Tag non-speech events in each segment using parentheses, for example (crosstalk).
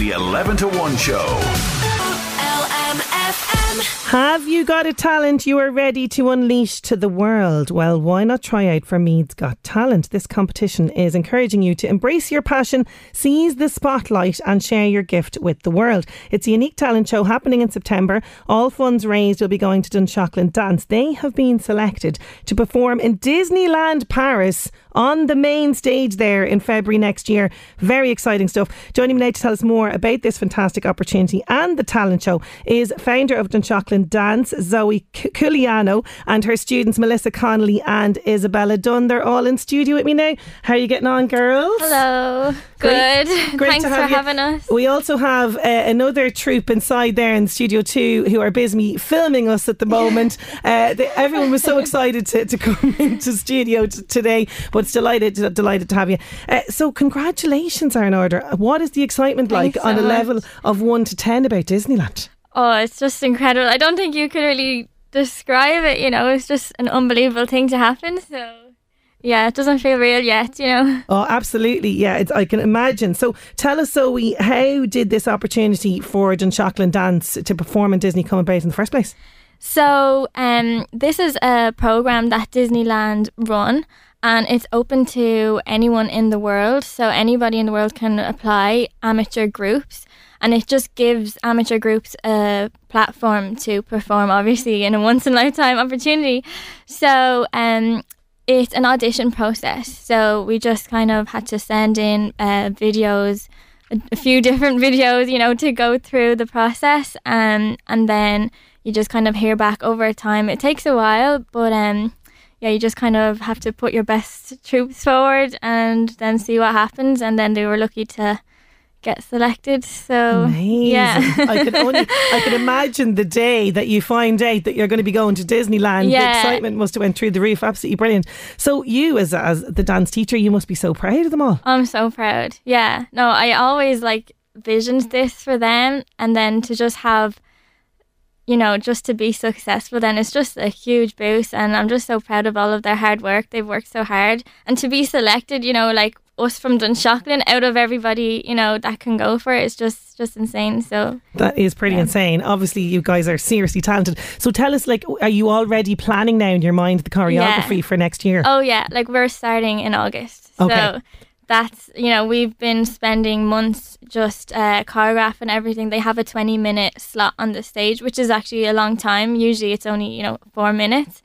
The 11 to 1 Show. Have you got a talent you are ready to unleash to the world? Well, why not try out for Meath's Got Talent? This competition is encouraging you to embrace your passion, seize the spotlight, and share your gift with the world. It's a unique talent show happening in September. All funds raised will be going to Dunshaughlin Dance. They have been selected to perform in Disneyland Paris on the main stage there in February next year. Very exciting stuff. Joining me now to tell us more about this fantastic opportunity and the talent show is founder of Dunshaughlin Chocolate dance, Zoe Koulianou, and her students Melissa Connolly and Isabella Dunne. They're all in studio with me now. How are you getting on, girls? Hello. Great- Good. great Thanks to for have you. having us. We also have uh, another troupe inside there in Studio 2 who are busy filming us at the moment. (laughs) uh, they, everyone was so excited to, to come (laughs) into studio t- today, but it's delighted, delighted to have you. Uh, so, congratulations are in order. What is the excitement Thanks like on so a much. level of 1 to 10 about Disneyland? Oh, it's just incredible. I don't think you could really describe it, you know, it's just an unbelievable thing to happen. So, yeah, it doesn't feel real yet, you know. (laughs) Oh, absolutely. Yeah, it's, I can imagine. So tell us, Zoe, how did this opportunity for Dunshaughlin Dance to perform in Disney come about in the first place? So, um, this is a program that Disneyland run, and it's open to anyone in the world. So anybody in the world can apply. Amateur groups, and it just gives amateur groups a platform to perform. Obviously, in a once in a lifetime opportunity. So, um. It's an audition process, so we just kind of had to send in uh, videos, a, few different (laughs) videos, you know, to go through the process, um, and then you just kind of hear back over time. It takes a while, but um, yeah, you just kind of have to put your best troops forward and then see what happens. And then they were lucky to get selected. So Amazing. yeah, I can (laughs) only I can imagine the day that you find out that you're going to be going to Disneyland. The Yeah. excitement must have went through the roof. Absolutely brilliant. So you as as the dance teacher, you must be so proud of them all. I'm so proud. Yeah, no, I always like visioned this for them, and then to just have. You know, just to be successful, then it's just a huge boost, and I'm just so proud of all of their hard work. They've worked so hard, and to be selected, you know, like us from Dunshaughlin, out of everybody, you know, that can go for it. it, is just just insane. So That is pretty insane. Obviously, you guys are seriously talented. So tell us, like, are you already planning now in your mind the choreography Yeah. for next year? Oh yeah, like we're starting in August. Okay. So that's you know we've been spending months just uh, choreographing everything. They have a twenty minute slot on the stage, which is actually a long time. Usually it's only you know four minutes,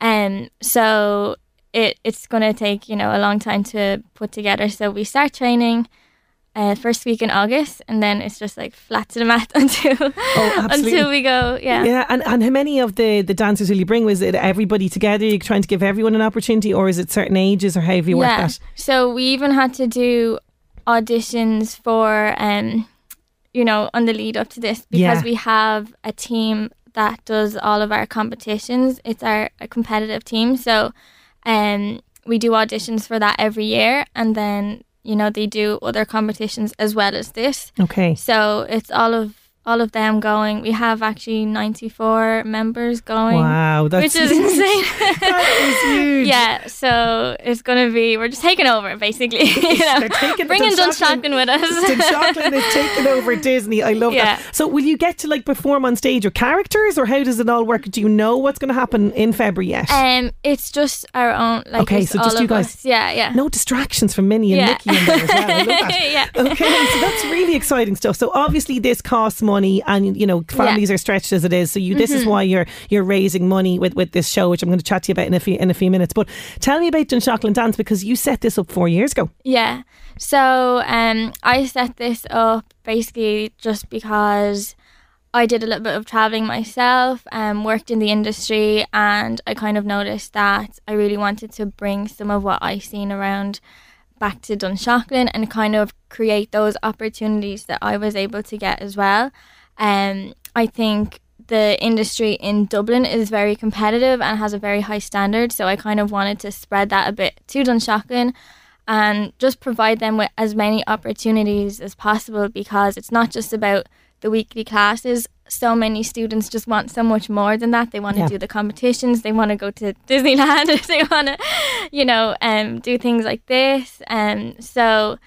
um. So it it's gonna take you know a long time to put together. So we start training. Uh, first week in August, and then it's just like flat to the mat (laughs) until Oh, until we go. Yeah, Yeah, and, and how many of the, the dancers will you bring? Was it everybody together? You're trying to give everyone an opportunity, or is it certain ages, or how have you worked that? So we even had to do auditions for, um, you know, on the lead up to this because Yeah. we have a team that does all of our competitions. It's our a competitive team, so um, we do auditions for that every year, and then you know they do other competitions as well as this. Okay. So it's all of all of them going. We have actually ninety four members going. Wow, that's which is huge. insane. (laughs) that is huge. Yeah, so it's gonna be we're just taking over basically. (laughs) You know, taking bringing Dunshaughlin- with us. Dunshaughlin is taking over (laughs) Disney. I love Yeah. that. So, will you get to like perform on stage with characters, or how does it all work? Do you know what's going to happen in February yet? um, it's just our own. Like Okay, so just you guys. us. Yeah, yeah. no distractions from Minnie and Yeah. Mickey in there as well. I love that. Yeah. Okay, so that's really exciting stuff. So obviously this costs money, and you know families are stretched as it is. So you, this Mm-hmm. is why you're you're raising money with, with this show, which I'm going to chat to you about in a few in a few minutes. But tell me about Dunshaughlin Dance because you set this up four years ago. Yeah. So um, I set this up basically just because I did a little bit of traveling myself, um, worked in the industry, and I kind of noticed that I really wanted to bring some of what I've seen around back to Dunshaughlin and kind of create those opportunities that I was able to get as well. Um, I think the industry in Dublin is very competitive and has a very high standard, so I kind of wanted to spread that a bit to Dunshaughlin and just provide them with as many opportunities as possible because it's not just about the weekly classes. So many students just want so much more than that. They want to Yeah. do the competitions. They want to go to (laughs) Disneyland. (laughs) they want to, you know, um, do things like this. And so,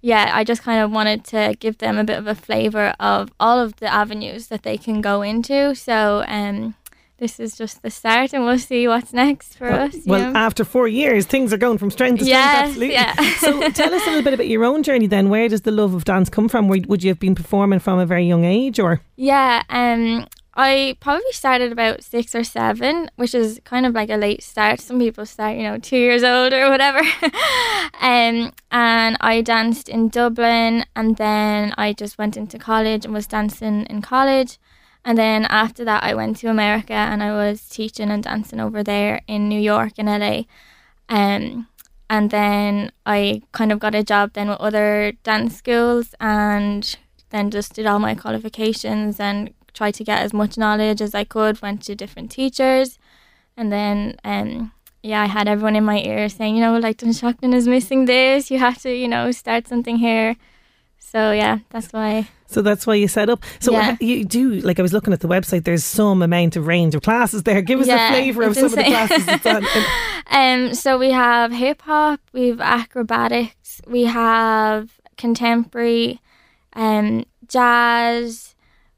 yeah, I just kind of wanted to give them a bit of a flavor of all of the avenues that they can go into. So, um, this is just the start, and we'll see what's next for us. Well, know? after four years, things are going from strength to strength. Yes, absolutely. yeah. (laughs) so, tell us a little bit about your own journey. Then, where does the love of dance come from? Would you have been performing from a very young age, or Yeah, um, I probably started about six or seven, which is kind of like a late start. Some people start, you know, two years old or whatever. (laughs) um, and I danced in Dublin, and then I just went into college and was dancing in college. And then after that, I went to America and I was teaching and dancing over there in New York and LA. Um, and then I kind of got a job then with other dance schools and then just did all my qualifications and tried to get as much knowledge as I could, went to different teachers. And then, um, yeah, I had everyone in my ear saying, you know, like Dunshaughlin is missing this. You have to, you know, start something here. So, yeah, that's why. so that's why you set up. So Yeah. you do like I was looking at the website. There's some amount of range of classes there. Give us Yeah, a flavour of some of the classes. (laughs) Um, so we have hip hop, we have acrobatics, we have contemporary, um, jazz.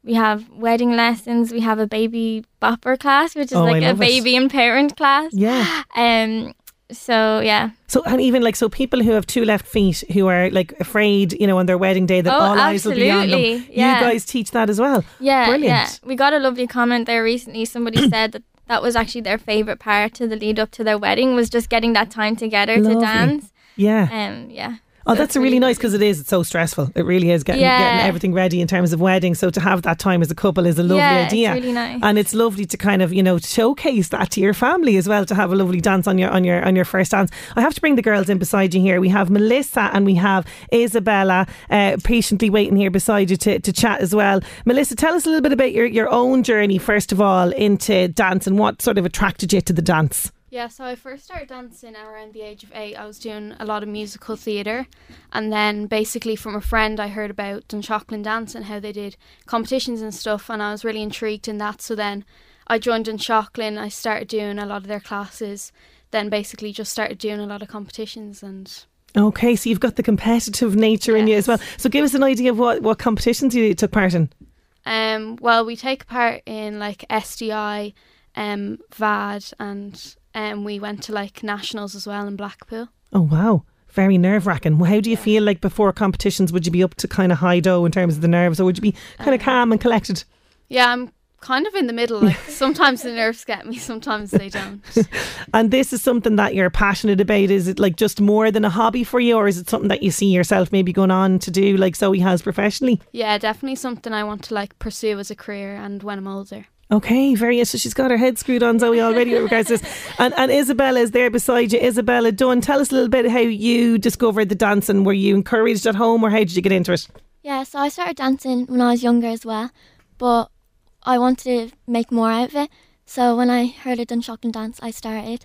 We have wedding lessons. We have a baby bopper class, which is Oh, like a love it. baby and parent class. yeah. Um. So yeah. So and even like so people who have two left feet who are like afraid, you know, on their wedding day that Oh, all eyes will be on them. yeah. You guys teach that as well. Yeah, Brilliant. yeah. We got a lovely comment there recently. Somebody (coughs) said that that was actually their favorite part to the lead up to their wedding was just getting that time together Lovely. to dance. Yeah. Um, yeah. Oh, that's it's a really nice because it is. It's so stressful. It really is getting, Yeah. getting everything ready in terms of wedding. So to have that time as a couple is a lovely Yeah, it's idea. really nice. And it's lovely to kind of you know showcase that to your family as well. To have a lovely dance on your on your on your first dance. I have to bring the girls in beside you here. We have Melissa and we have Isabella uh, patiently waiting here beside you to, to chat as well. Melissa, tell us a little bit about your your own journey first of all into dance and what sort of attracted you to the dance. Yeah, so I first started dancing around the age of eight. I was doing a lot of musical theatre, and then basically from a friend, I heard about Dunshaughlin Dance and how they did competitions and stuff, and I was really intrigued in that. So then I joined Dunshaughlin. I started doing a lot of their classes. Then basically just started doing a lot of competitions, and Okay, so you've got the competitive nature in you as well. So give us an idea of what, what competitions you took part in. um, well, we take part in like SDI, um, VAD, and um, we went to like nationals as well in Blackpool. Oh wow. Very nerve wracking. Well how do you feel like before competitions? Would you be up to kind of high dough in terms of the nerves, or would you be kind of calm and collected? Yeah, I'm kind of in the middle. Like (laughs) sometimes the nerves get me, sometimes they don't. (laughs) And this is something that you're passionate about. Is it like just more than a hobby for you, or is it something that you see yourself maybe going on to do, like Zoe has professionally? Yeah, definitely something I want to like pursue as a career and when I'm older. Okay, very. So she's got her head screwed on Zoe already with regards to this. And, and Isabella is there beside you. Isabella Dunne, tell us a little bit how you discovered the dance and were you encouraged at home or how did you get into it? Yeah, so I started dancing when I was younger as well, but I wanted to make more out of it. So when I heard of Dunshaughlin Dance, I started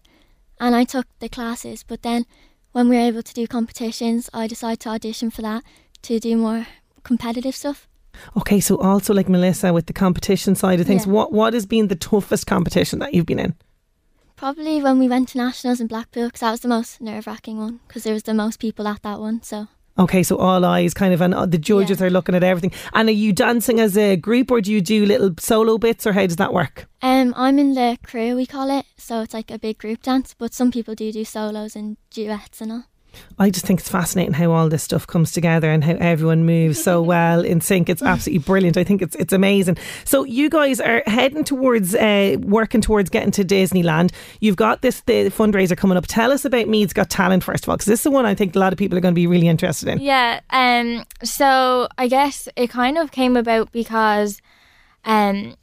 and I took the classes. But then when we were able to do competitions, I decided to audition for that to do more competitive stuff. Okay, so also like Melissa with the competition side of things, Yeah. what what has been the toughest competition that you've been in? Probably when we went to nationals in Blackpool, because that was the most nerve wracking one, because there was the most people at that one. So Okay, so all eyes kind of, and uh, the judges Yeah. are looking at everything. And are you dancing as a group or do you do little solo bits or how does that work? um, I'm in the crew, we call it. So it's like a big group dance, but some people do do solos and duets and all. I just think it's fascinating how all this stuff comes together and how everyone moves so (laughs) well in sync. It's absolutely brilliant. I think it's it's amazing. So you guys are heading towards uh, working towards getting to Disneyland. You've got this the fundraiser coming up. Tell us about Meath's Got Talent first of all, because this is the one I think a lot of people are going to be really interested in. Yeah. Um. So I guess it kind of came about because um,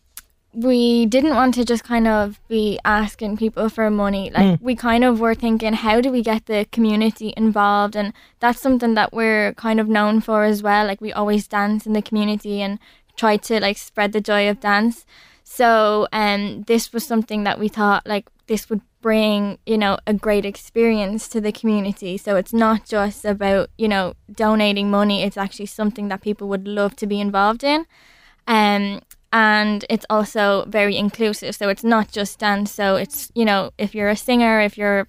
we didn't want to just kind of be asking people for money. Like we kind of were thinking, how do we get the community involved? And that's something that we're kind of known for as well. Like we always dance in the community and try to like spread the joy of dance. So um, this was something that we thought like this would bring you know a great experience to the community. So it's not just about you know donating money. It's actually something that people would love to be involved in. Um, and it's also very inclusive. So it's not just dance. So it's you know if you're a singer, if you're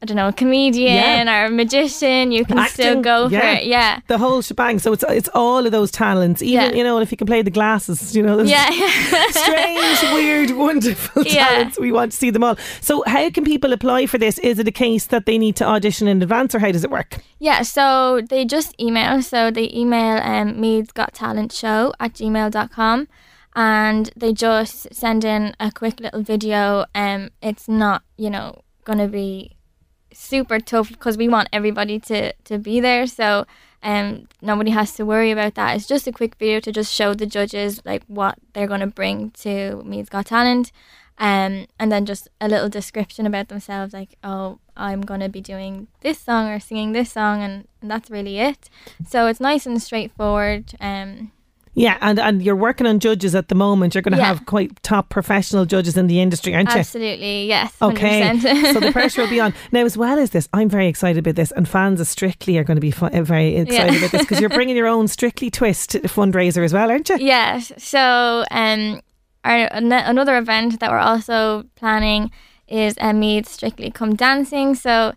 I don't know a comedian or a magician, you can still Acting, go for it. Yeah. The whole shebang. So it's it's all of those talents. Even Yeah. you know, if you can play the glasses, you know, those Yeah. (laughs) strange, weird, wonderful Yeah. talents. We want to see them all. So how can people apply for this? Is it a case that they need to audition in advance, or how does it work? Yeah, so they just email. So they email um, Meaths Got Talent Show at gmail.com and they just send in a quick little video. Um, it's not, you know, going to be super tough because we want everybody to, to be there. So um, nobody has to worry about that. It's just a quick video to just show the judges like what they're going to bring to Meaths Got Talent. Um, and then just a little description about themselves, like, oh, I'm going to be doing this song or singing this song, and, and that's really it. So it's nice and straightforward. Um, Yeah, and and you're working on judges at the moment. You're going to Yeah. have quite top professional judges in the industry, aren't you? absolutely, yes. Okay, 100%. so the pressure will be on. (laughs) Now, as well as this, I'm very excited about this, and fans of Strictly are going to be fu- uh, very excited Yeah. about this because you're bringing your own Strictly twist fundraiser as well, aren't you? Yes. So, um, our an- another event that we're also planning is a Meath Strictly Come Dancing. So,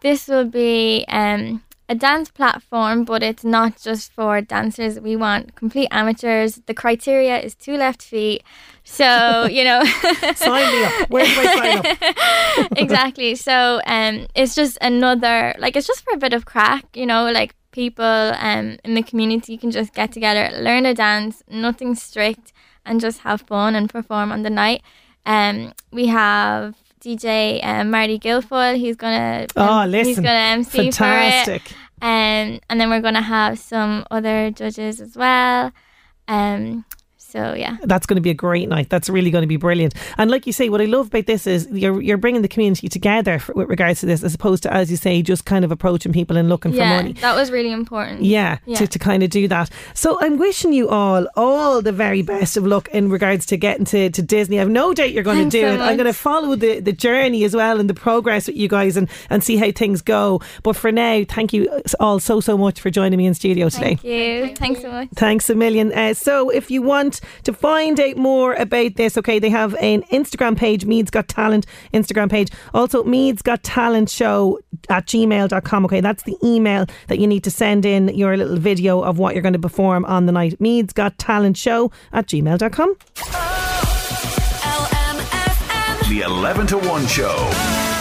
this will be um a dance platform, but it's not just for dancers. We want complete amateurs. The criteria is two left feet. So, (laughs) you know. (laughs) Sign me up. Where do I sign up? (laughs) exactly. So um, it's just another like it's just for a bit of crack, you know, like people um in the community can just get together, learn a dance, nothing strict, and just have fun and perform on the night. Um, we have DJ um, Marty Guilfoyle. He's gonna Oh, um, he's listen. gonna MC Fantastic. for it. Um, and then we're gonna have some other judges as well. Um, so yeah. That's going to be a great night. That's really going to be brilliant. And like you say, what I love about this is you're you're bringing the community together for, with regards to this, as opposed to, as you say, just kind of approaching people and looking yeah, for money. that was really important. Yeah, Yeah. To, to kind of do that. So I'm wishing you all all the very best of luck in regards to getting to, to Disney. I've no doubt you're going Thanks to do so it. I'm going to follow the, the journey as well and the progress with you guys and, and see how things go. But for now, thank you all so, so much for joining me in studio today. Thank you. Thanks so much. Thanks a million. Uh, so, if you want to find out more about this, okay, they have an Instagram page, Meaths Got Talent Instagram page. Also, Meaths Got Talent Show at gmail.com. Okay, that's the email that you need to send in your little video of what you're going to perform on the night. Meaths Got Talent Show at gmail.com. The 11 to 1 Show.